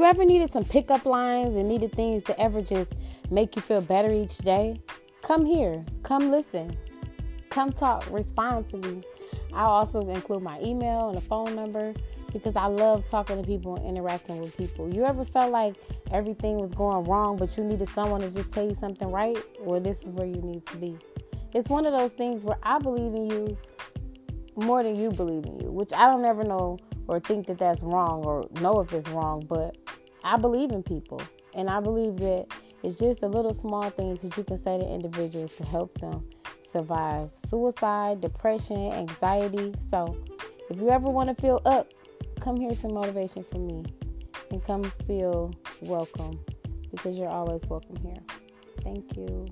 you ever needed some pickup lines and needed things to ever just make you feel better each day, come here. Come listen. Come talk. Respond to me. I'll also include my email and a phone number because I love talking to people and interacting with people. You ever felt like everything was going wrong, but you needed someone to just tell you something right? Well, this is where you need to be. It's one of those things where I believe in you more than you believe in you, which I don't ever know or think that that's wrong or know if it's wrong, but I believe in people. And I believe that it's just a little small things that you can say to individuals to help them survive suicide, depression, anxiety. So, if you ever want to feel up, come hear some motivation from me and come feel welcome because you're always welcome here. Thank you.